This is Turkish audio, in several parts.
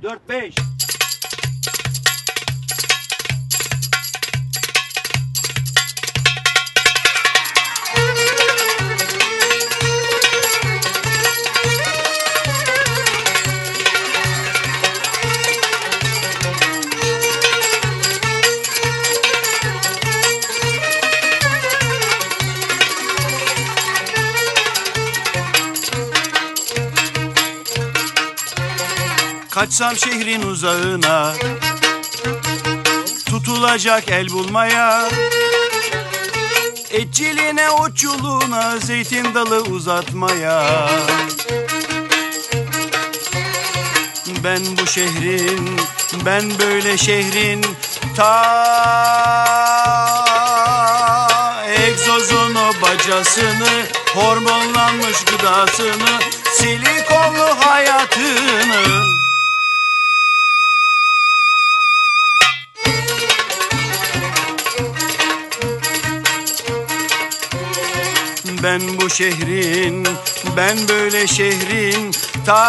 4, 5. Kaçsam şehrin uzağına Tutulacak el bulmaya. Etçiliğine, otçuluğuna Zeytin dalı uzatmaya. Ben bu şehrin Ben böyle şehrin Ta egzozunu bacasını Hormonlanmış gıdasını Silikonlu hayatını Ben bu şehrin, ben böyle şehrin ta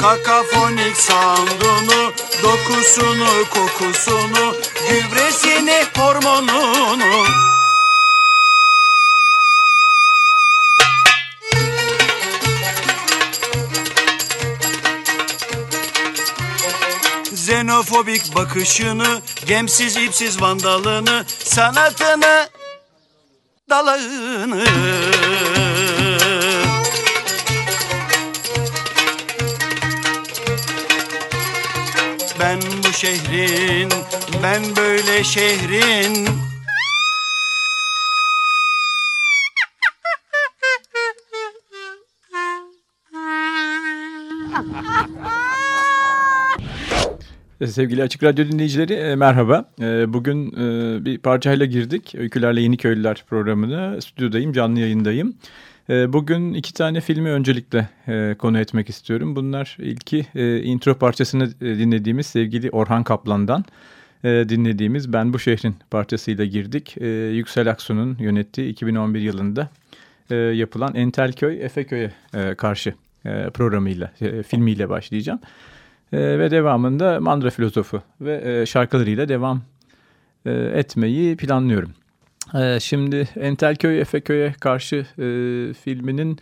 kakafonik soundunu, dokusunu, kokusunu, gübresini, hormonunu. Xenofobik bakışını, gemsiz ipsiz vandalını, sanatını, dalağını. Ben bu şehrin, ben böyle şehrin Sevgili Açık Radyo dinleyicileri e, merhaba. E, bugün e, bir parçayla girdik. Öykülerle Yeni Köylüler programına. Stüdyodayım, canlı yayındayım. Bugün iki tane filmi öncelikle konu etmek istiyorum. Bunlar ilki intro parçasını dinlediğimiz sevgili Orhan Kaplan'dan dinlediğimiz Ben Bu Şehrin parçasıyla girdik. Yüksel Aksu'nun yönettiği 2011 yılında yapılan Entelköy Efeköy'e karşı programıyla, filmiyle başlayacağım. E, ve devamında Mandra Filozofu ve e, şarkılarıyla devam e, etmeyi planlıyorum. E, şimdi Entelköy Efeköy'e karşı e, filminin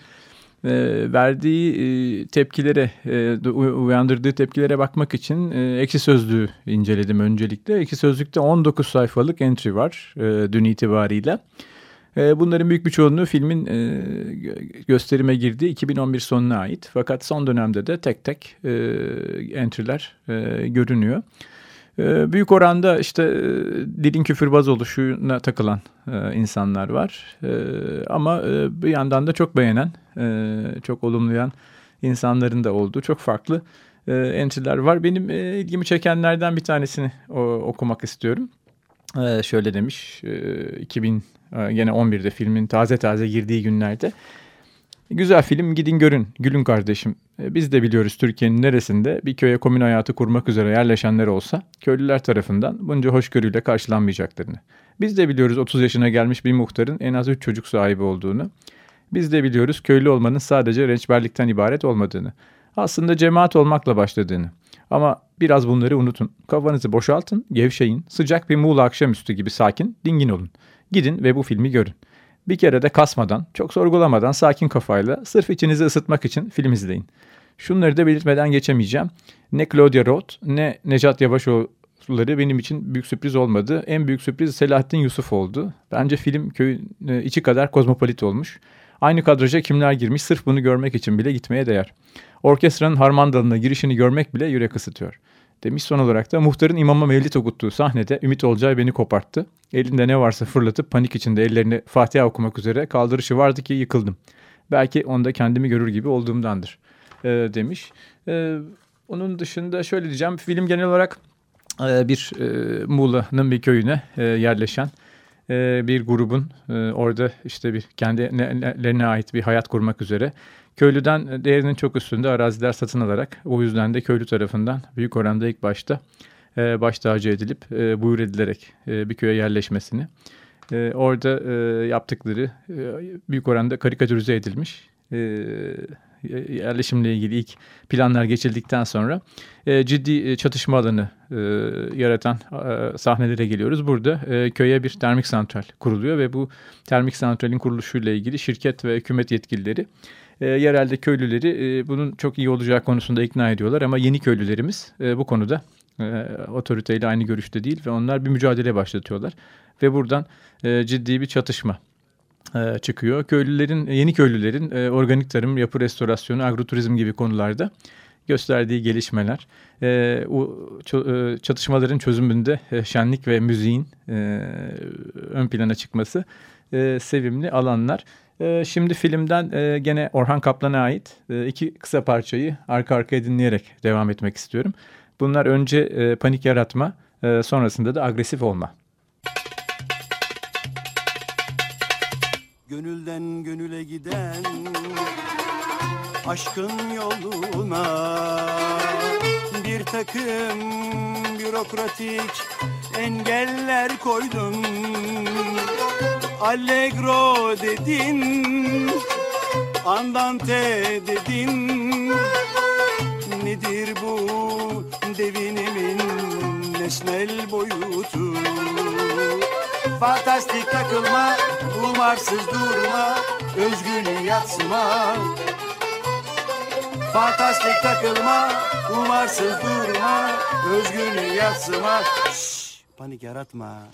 e, verdiği e, tepkilere, e, uyandırdığı tepkilere bakmak için e, Ekşi Sözlüğü inceledim öncelikle. Ekşi Sözlük'te 19 sayfalık entry var e, dün itibariyle. E, bunların büyük bir çoğunluğu filmin e, gösterime girdiği 2011 sonuna ait. Fakat son dönemde de tek tek e, entry'ler görünüyor. Büyük oranda işte dilin küfürbaz oluşuna takılan insanlar var. Ama bir yandan da çok beğenen, çok olumlayan insanların da olduğu çok farklı entry'ler var. Benim ilgimi çekenlerden bir tanesini okumak istiyorum. Şöyle demiş, 2000 ee, gene 11'de filmin taze taze girdiği günlerde. Güzel film gidin görün gülün kardeşim. Ee, biz de biliyoruz Türkiye'nin neresinde bir köye komün hayatı kurmak üzere yerleşenler olsa köylüler tarafından bunca hoşgörüyle karşılanmayacaklarını. Biz de biliyoruz 30 yaşına gelmiş bir muhtarın en az 3 çocuk sahibi olduğunu. Biz de biliyoruz köylü olmanın sadece rençberlikten ibaret olmadığını. Aslında cemaat olmakla başladığını. Ama biraz bunları unutun. Kafanızı boşaltın, gevşeyin. Sıcak bir Muğla akşamüstü gibi sakin, dingin olun. Gidin ve bu filmi görün. Bir kere de kasmadan, çok sorgulamadan sakin kafayla sırf içinizi ısıtmak için film izleyin. Şunları da belirtmeden geçemeyeceğim. Ne Claudia Roth ne Necat Yavaşoğulları benim için büyük sürpriz olmadı. En büyük sürpriz Selahattin Yusuf oldu. Bence film köyün e, içi kadar kozmopolit olmuş. Aynı kadraja kimler girmiş sırf bunu görmek için bile gitmeye değer. Orkestranın harmandalına girişini görmek bile yürek ısıtıyor. Demiş son olarak da muhtarın imama mevlit okuttuğu sahnede Ümit Olcay beni koparttı. Elinde ne varsa fırlatıp panik içinde ellerini Fatiha okumak üzere kaldırışı vardı ki yıkıldım. Belki onda kendimi görür gibi olduğumdandır e, demiş. E, onun dışında şöyle diyeceğim. Film genel olarak e, bir e, Muğla'nın bir köyüne e, yerleşen e, bir grubun e, orada işte bir kendilerine ait bir hayat kurmak üzere köylüden değerinin çok üstünde araziler satın alarak o yüzden de köylü tarafından büyük oranda ilk başta e, baş tacı edilip e, buyur edilerek e, bir köye yerleşmesini e, orada e, yaptıkları e, büyük oranda karikatürize edilmiş e, yerleşimle ilgili ilk planlar geçildikten sonra e, ciddi çatışma alanı e, yaratan e, sahnelere geliyoruz. Burada e, köye bir termik santral kuruluyor ve bu termik santralin kuruluşuyla ilgili şirket ve hükümet yetkilileri e, yerelde köylüleri e, bunun çok iyi olacağı konusunda ikna ediyorlar ama yeni köylülerimiz e, bu konuda e, otoriteyle aynı görüşte değil ve onlar bir mücadele başlatıyorlar ve buradan e, ciddi bir çatışma e, çıkıyor. Köylülerin, yeni köylülerin e, organik tarım, yapı restorasyonu, agroturizm gibi konularda gösterdiği gelişmeler, e, o e, çatışmaların çözümünde e, şenlik ve müziğin e, ön plana çıkması e, sevimli alanlar. E, şimdi filmden e, gene Orhan Kaplan'a ait e, iki kısa parçayı arka arkaya dinleyerek devam etmek istiyorum. Bunlar önce e, panik yaratma, sonrasında da agresif olma. Gönülden gönüle giden aşkın yoluna bir takım bürokratik engeller koydun Allegro dedin Andante dedin Nedir bu devinimin nesnel boyutu Fantastik takılma, umarsız durma, özgünü yatsıma. Fantastik takılma, umarsız durma, özgünü yatsıma. Şşş, panik yaratma.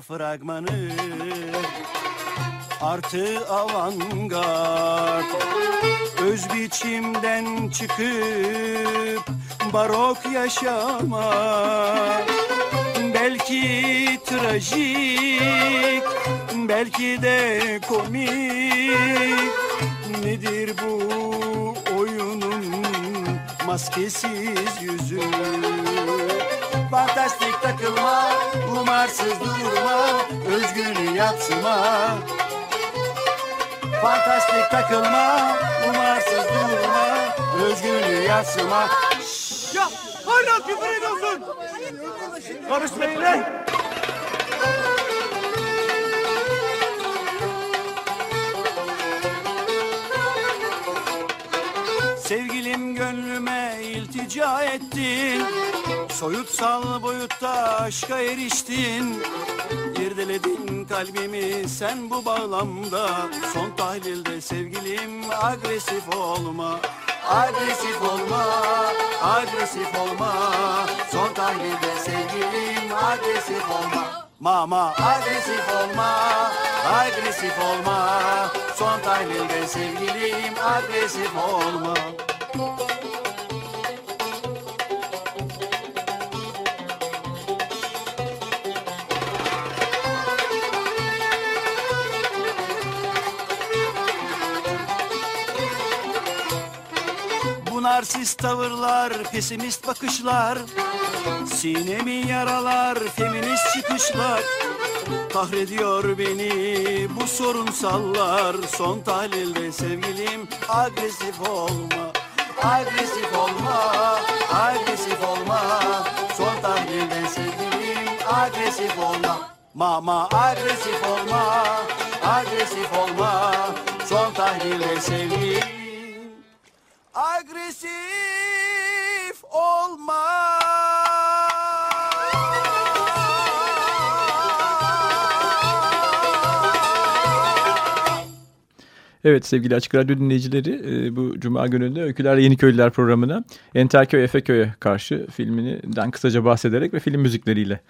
Fragmanı. Artı avantgard. Öz biçimden çıkıp barok yaşama Belki trajik, belki de komik. Nedir bu oyunun maskesiz yüzü Fantastik takılma, umarsız durma, özgünü yatsıma. Fantastik takılma, umarsız durma, özgünü yatsıma. Ya hala küfür ediyorsun. Karışmayın lan. Sevgilim gönlüme iltica ettin Soyutsal boyutta aşka eriştin. Girdiledin kalbimi sen bu bağlamda. Son tahlilde sevgilim agresif olma. Agresif olma, agresif olma. Son tahlilde sevgilim agresif olma. Mama agresif olma, agresif olma. Son tahlilde sevgilim agresif olma narsist tavırlar, pesimist bakışlar Sinemi yaralar, feminist çıkışlar. Kahrediyor beni bu sorunsallar. Son tahlilde sevgilim agresif olma Agresif olma, agresif olma. Son tahlilde sevgilim agresif olma. Mama agresif olma, agresif olma. Son tahlilde sevgilim agresif olma. Evet sevgili Açık Radyo dinleyicileri e, bu Cuma gününde Öyküler Yeni Köylüler programına Enterköy Efeköy'e karşı filminden kısaca bahsederek ve film müzikleriyle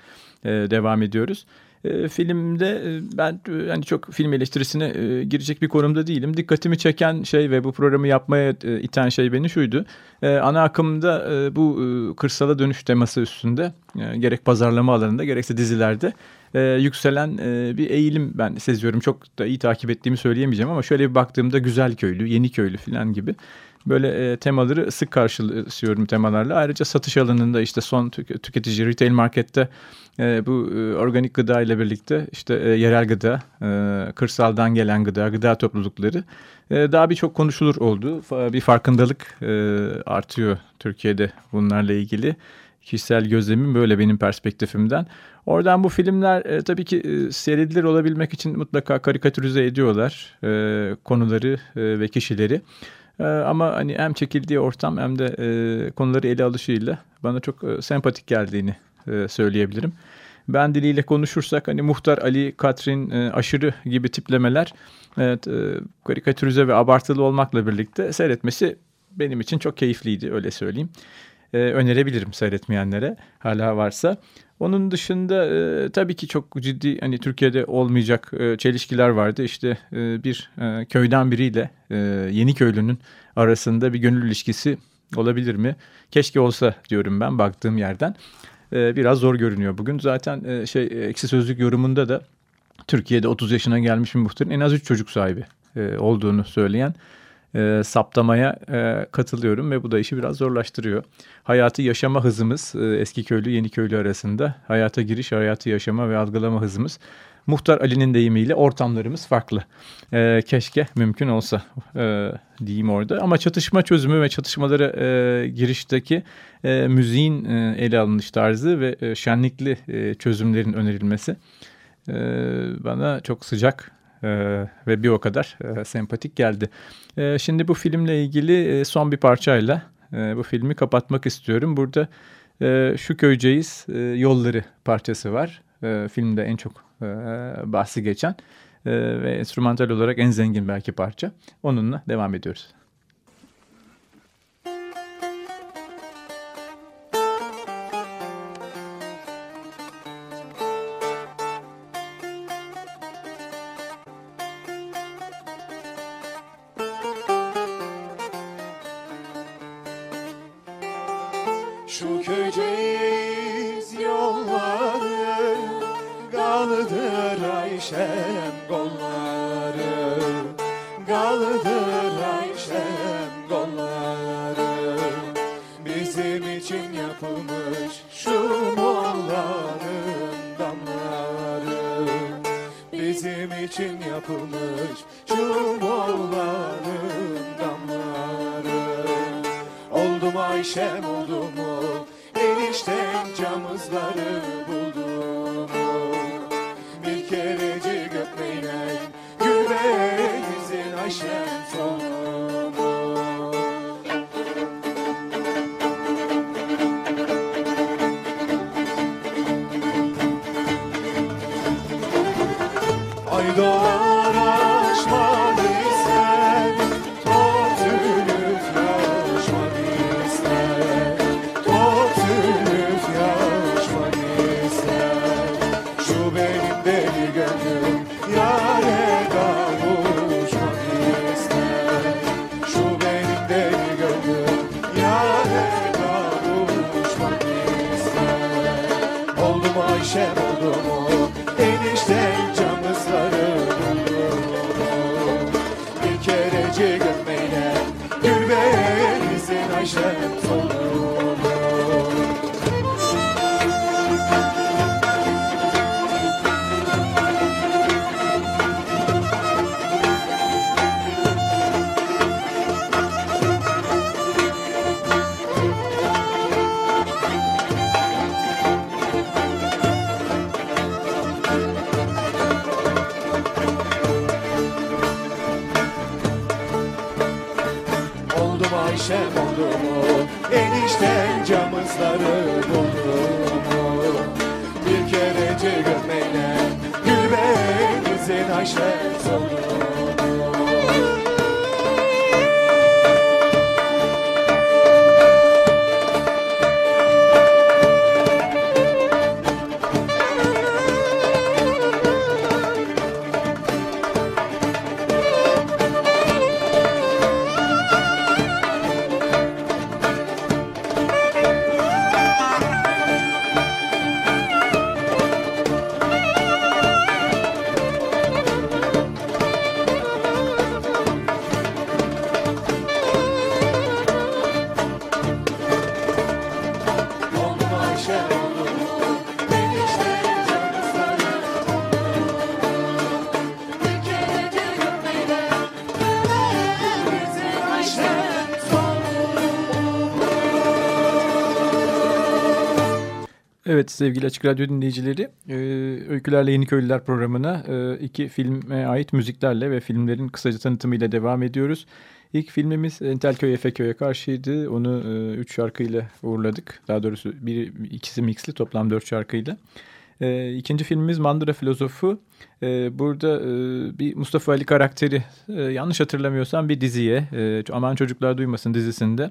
e, devam ediyoruz. E, filmde ben e, hani çok film eleştirisine e, girecek bir konumda değilim. Dikkatimi çeken şey ve bu programı yapmaya e, iten şey beni şuydu. Ana akımda bu kırsala dönüş teması üstünde gerek pazarlama alanında gerekse dizilerde yükselen bir eğilim ben seziyorum. Çok da iyi takip ettiğimi söyleyemeyeceğim ama şöyle bir baktığımda güzel köylü, yeni köylü falan gibi böyle e, temaları sık karşılaşıyorum temalarla. Ayrıca satış alanında işte son tük tüketici retail markette e, bu e, organik gıda ile birlikte işte e, yerel gıda, e, kırsaldan gelen gıda, gıda toplulukları e, daha birçok konuşulur oldu. Bir farkındalık e, artıyor Türkiye'de bunlarla ilgili. Kişisel gözlemim böyle benim perspektifimden. Oradan bu filmler e, tabii ki e, seyredilir olabilmek için mutlaka karikatürize ediyorlar e, konuları e, ve kişileri. E, ama hani hem çekildiği ortam hem de e, konuları ele alışıyla bana çok e, sempatik geldiğini e, söyleyebilirim. Ben diliyle konuşursak hani Muhtar Ali, Katrin, e, Aşırı gibi tiplemeler evet, e, karikatürize ve abartılı olmakla birlikte seyretmesi benim için çok keyifliydi öyle söyleyeyim. E, önerebilirim seyretmeyenlere hala varsa. Onun dışında e, tabii ki çok ciddi hani Türkiye'de olmayacak e, çelişkiler vardı. İşte e, bir e, köyden biriyle e, yeni köylünün arasında bir gönül ilişkisi olabilir mi? Keşke olsa diyorum ben baktığım yerden. E, biraz zor görünüyor bugün. Zaten e, şey eksi sözlük yorumunda da Türkiye'de 30 yaşına gelmiş bir muhtarın en az 3 çocuk sahibi e, olduğunu söyleyen e, saptamaya e, katılıyorum ve bu da işi biraz zorlaştırıyor. Hayatı yaşama hızımız e, eski köylü yeni köylü arasında hayata giriş, hayatı yaşama ve algılama hızımız Muhtar Ali'nin deyimiyle ortamlarımız farklı. E, keşke mümkün olsa e, diyeyim orada. Ama çatışma çözümü ve çatışmalara e, girişteki e, müziğin e, ele alınış tarzı ve e, şenlikli e, çözümlerin önerilmesi e, bana çok sıcak e, ve bir o kadar e, sempatik geldi. E, şimdi bu filmle ilgili e, son bir parçayla e, bu filmi kapatmak istiyorum. Burada e, Şu Köyceğiz e, Yolları parçası var. E, filmde en çok e, bahsi geçen e, ve enstrümantal olarak en zengin belki parça. Onunla devam ediyoruz. Kaldır Ayşem kolları Kaldır Ayşem kolları Bizim için yapılmış şu molların damları Bizim için yapılmış şu molların damları Oldum Ayşem oldum o Enişten camızlarım? Ayşem oldu mu? Enişten camızları buldu mu? Bir kerecik öpmeyle gül benimizin Ayşem oldu mu? Evet sevgili Açık Radyo dinleyicileri, e, Öykülerle Yeni Köylüler programına e, iki filme ait müziklerle ve filmlerin kısaca tanıtımıyla devam ediyoruz. İlk filmimiz Entelköy Efeköy'e karşıydı. Onu e, üç şarkıyla uğurladık. Daha doğrusu bir, ikisi mixli toplam dört şarkıyla. E, ikinci filmimiz Mandıra Filozofu. E, burada e, bir Mustafa Ali karakteri e, yanlış hatırlamıyorsam bir diziye, e, Aman Çocuklar Duymasın dizisinde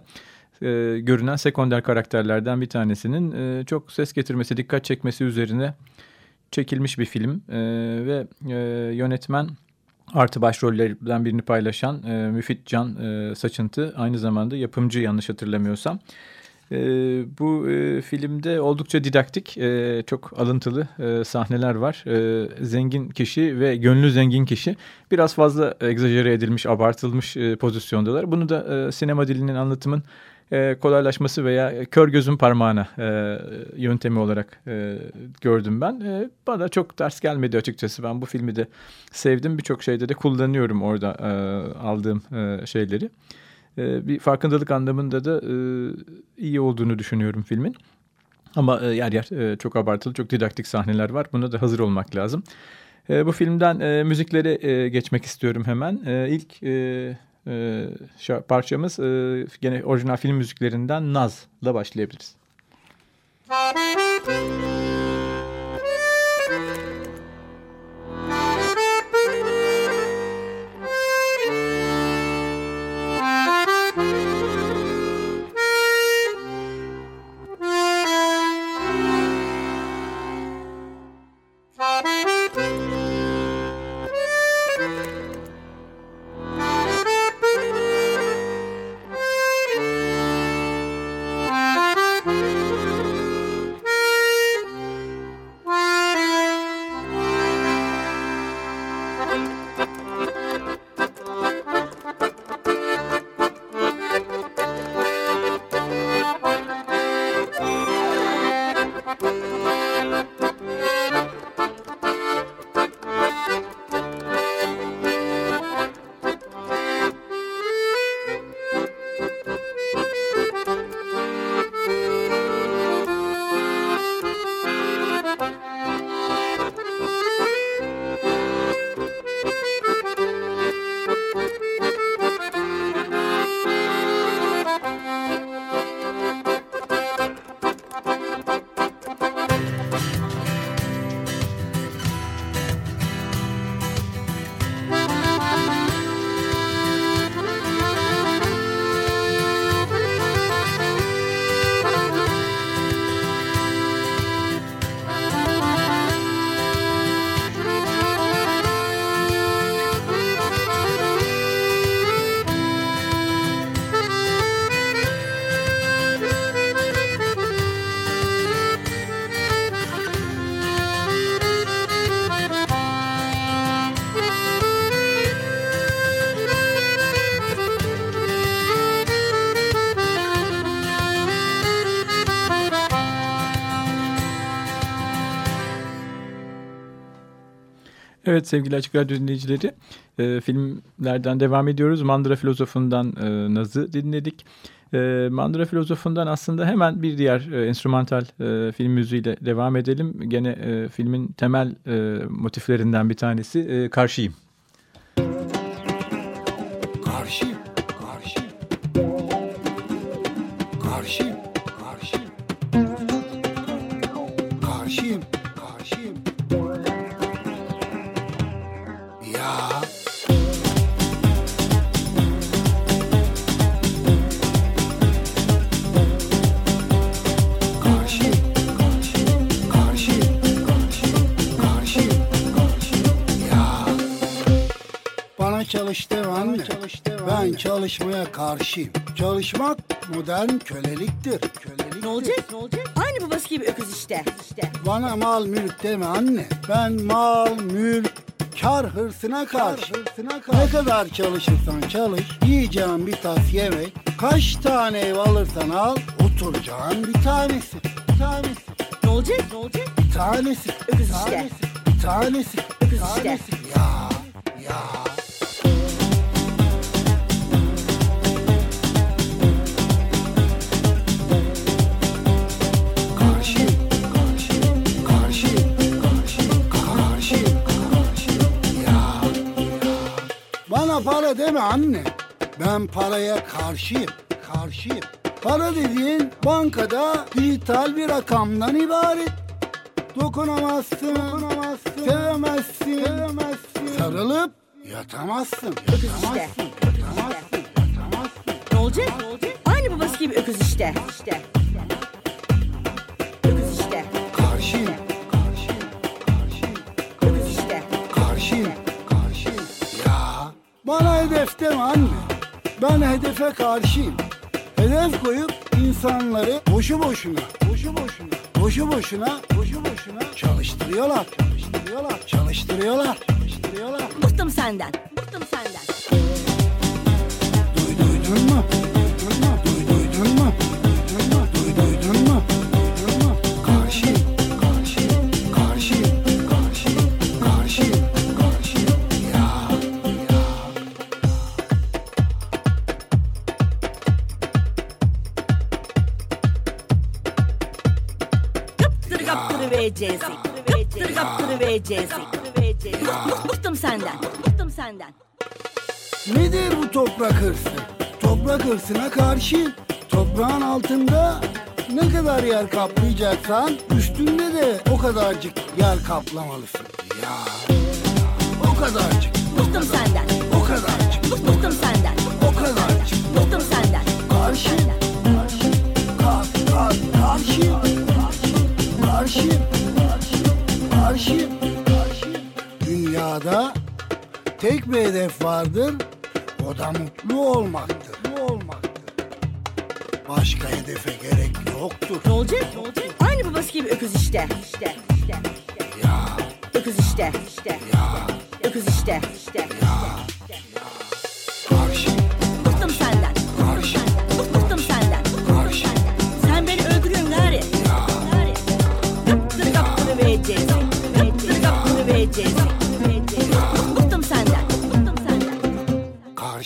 e, görünen sekonder karakterlerden bir tanesinin e, çok ses getirmesi, dikkat çekmesi üzerine çekilmiş bir film. E, ve e, yönetmen artı başrollerden birini paylaşan e, Müfit Can e, Saçıntı aynı zamanda yapımcı yanlış hatırlamıyorsam. E, bu e, filmde oldukça didaktik, e, çok alıntılı e, sahneler var. E, zengin kişi ve gönlü zengin kişi biraz fazla egzajere edilmiş, abartılmış e, pozisyondalar. Bunu da e, sinema dilinin anlatımın e, kolaylaşması veya kör gözün parmağına e, yöntemi olarak e, gördüm ben. E, bana çok ders gelmedi açıkçası. Ben bu filmi de sevdim. Birçok şeyde de kullanıyorum orada e, aldığım e, şeyleri. E, bir farkındalık anlamında da e, iyi olduğunu düşünüyorum filmin. Ama e, yer yer e, çok abartılı, çok didaktik sahneler var. Buna da hazır olmak lazım. E, bu filmden e, müziklere e, geçmek istiyorum hemen. E, ilk e, e, parçamız e, gene orijinal film müziklerinden Naz'la başlayabiliriz. Müzik Evet sevgili Açık Radyo dinleyicileri e, filmlerden devam ediyoruz. Mandıra Filozofu'ndan e, Naz'ı dinledik. E, Mandıra Filozofu'ndan aslında hemen bir diğer e, enstrümantal e, film müziğiyle devam edelim. Gene e, filmin temel e, motiflerinden bir tanesi e, Karşıyım. Çalışmaya karşıyım. Çalışmak modern köleliktir. köleliktir. Ne olacak? Ne olacak? Aynı babası gibi öküz işte. işte. Bana mal mülk deme anne. Ben mal mülk kar hırsına karşı. hırsına karşı. Ne kadar çalışırsan çalış, yiyeceğin bir tas yemek, kaç tane ev alırsan al, oturacağın bir tanesi. Bir tanesi. Ne olacak? Ne olacak? Bir tanesi. Öküz bir işte. Tanesi. Bir tanesi. Öküz bir tanesi. işte. Ya, ya. Para para deme anne. Ben paraya karşıyım. Karşıyım. Para dediğin bankada dijital bir rakamdan ibaret. Dokunamazsın, dokunamazsın, sevemezsin, sevemezsin. Sarılıp yatamazsın, yatamazsın, yatamazsın, yatamazsın. Ne olacak? Aynı babası gibi öküz işte. İşte. Bana hedef deme anne. Ben hedefe karşıyım. Hedef koyup insanları boşu boşuna, boşu boşuna, boşu boşuna, boşu boşuna çalıştırıyorlar, çalıştırıyorlar, çalıştırıyorlar, çalıştırıyorlar. Bıktım senden. Bıktım senden. Vereceğiz. Kaptır kaptırı vereceğiz. Bıktım senden. Bıktım senden. Nedir bu toprak hırsı? Toprak hırsına karşıyım. Toprağın altında ne kadar yer kaplayacaksan üstünde de o kadarcık yer kaplamalısın. Ya o kadarcık. Bıktım senden. O kadarcık. Bıktım senden. O kadarcık. Bıktım senden. Karşı, karşı, kar, kar, karşı, karşı, karşı, karşı. Dünyada tek bir hedef vardır, o da mutlu olmaktır. Mutlu olmaktır. Başka hedefe gerek yoktur. Ne olacak? Aynı babası gibi öküz işte. İşte. İşte. Ya, Öküz işte. İşte. Öküz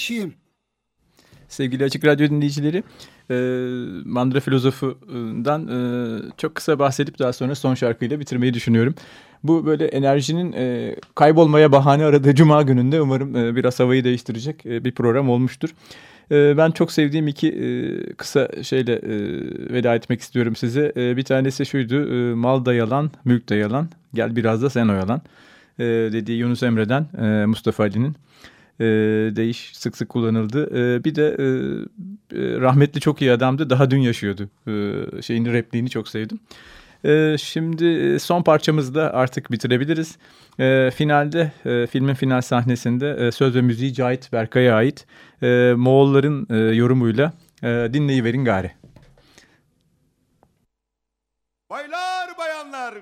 Karşıyım. Sevgili Açık Radyo dinleyicileri, e, Mandıra Filozofu'ndan e, çok kısa bahsedip daha sonra son şarkıyla bitirmeyi düşünüyorum. Bu böyle enerjinin e, kaybolmaya bahane aradığı Cuma gününde umarım e, biraz havayı değiştirecek bir program olmuştur. Ben çok sevdiğim iki kısa şeyle e, veda etmek istiyorum size. Bir tanesi şuydu, mal da yalan, mülk de gel biraz da sen oyalan dediği Yunus Emre'den Mustafa Ali'nin e, değiş sık sık kullanıldı. E, bir de e, e, rahmetli çok iyi adamdı. Daha dün yaşıyordu. E, şeyini repliğini çok sevdim. E, şimdi son parçamızda artık bitirebiliriz. E, finalde e, filmin final sahnesinde e, söz ve müziği Cahit Berkay'a ait e, Moğolların e, yorumuyla e, dinleyiverin gari. Baylar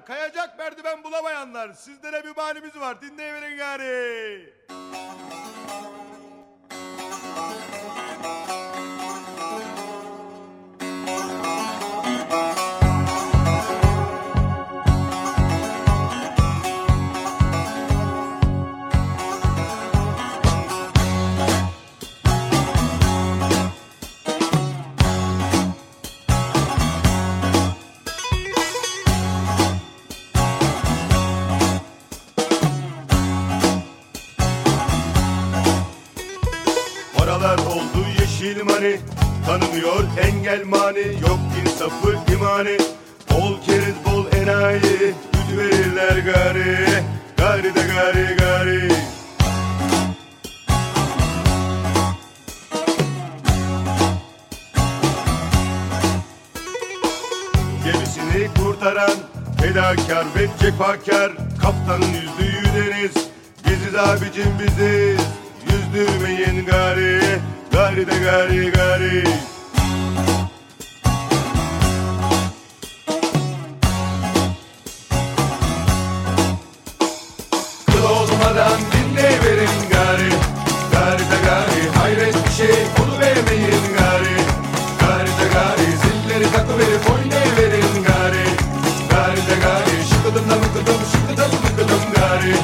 kayacak merdiven bulamayanlar, sizlere bir bahanemiz var, dinleyiverin gari. Paralar oldu yeşil mani. Tanımıyor engel mani Yok insafı imani. Bol keriz bol enayi Gücü verirler gari. Gari de gari gari. Gemisini kurtaran Fedakar ve cefakar. Kaptanın yüzdüğü deniz Biziz abicim biziz Yüzdürmeyin gari Gari de gari gari. Kıl olmadan dinleyiverin gari Gari de gari. Hayret bir şey oluvermeyin gari. Gari de gari zilleri takıverip oynayıverin gari. Gari de gari şıkıdım da mıkıdım şıkıdım mıkıdım Gari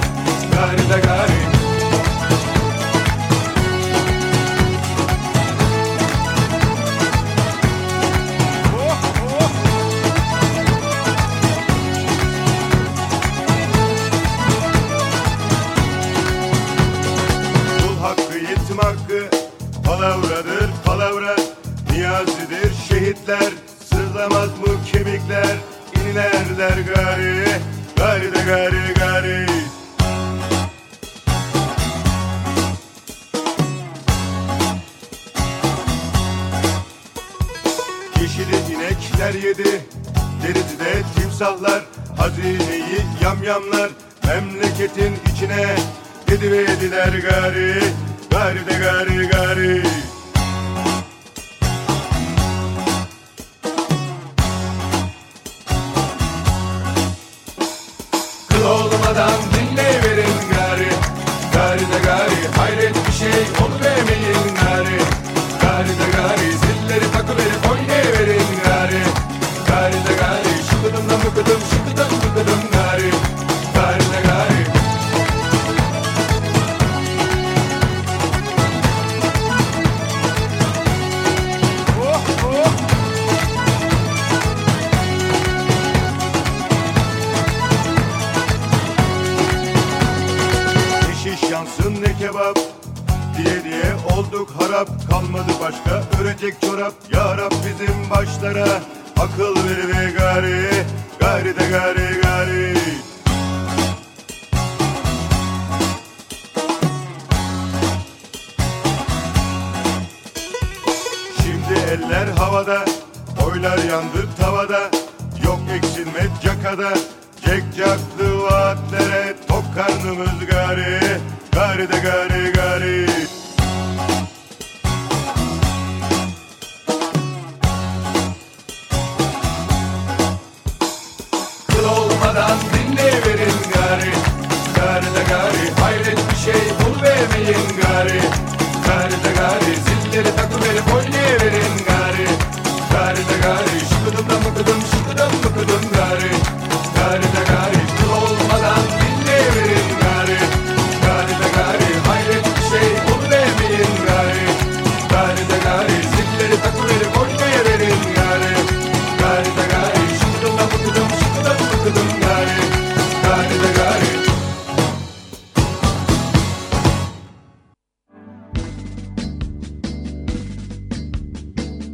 havada Oylar yandı tavada Yok eksilme cakada Cek caklı vaatlere Tok karnımız gari Gari de gari gari. Kıl olmadan dinleyiverin gari Gari de gari hayret bir şey oluvermeyin gari Gari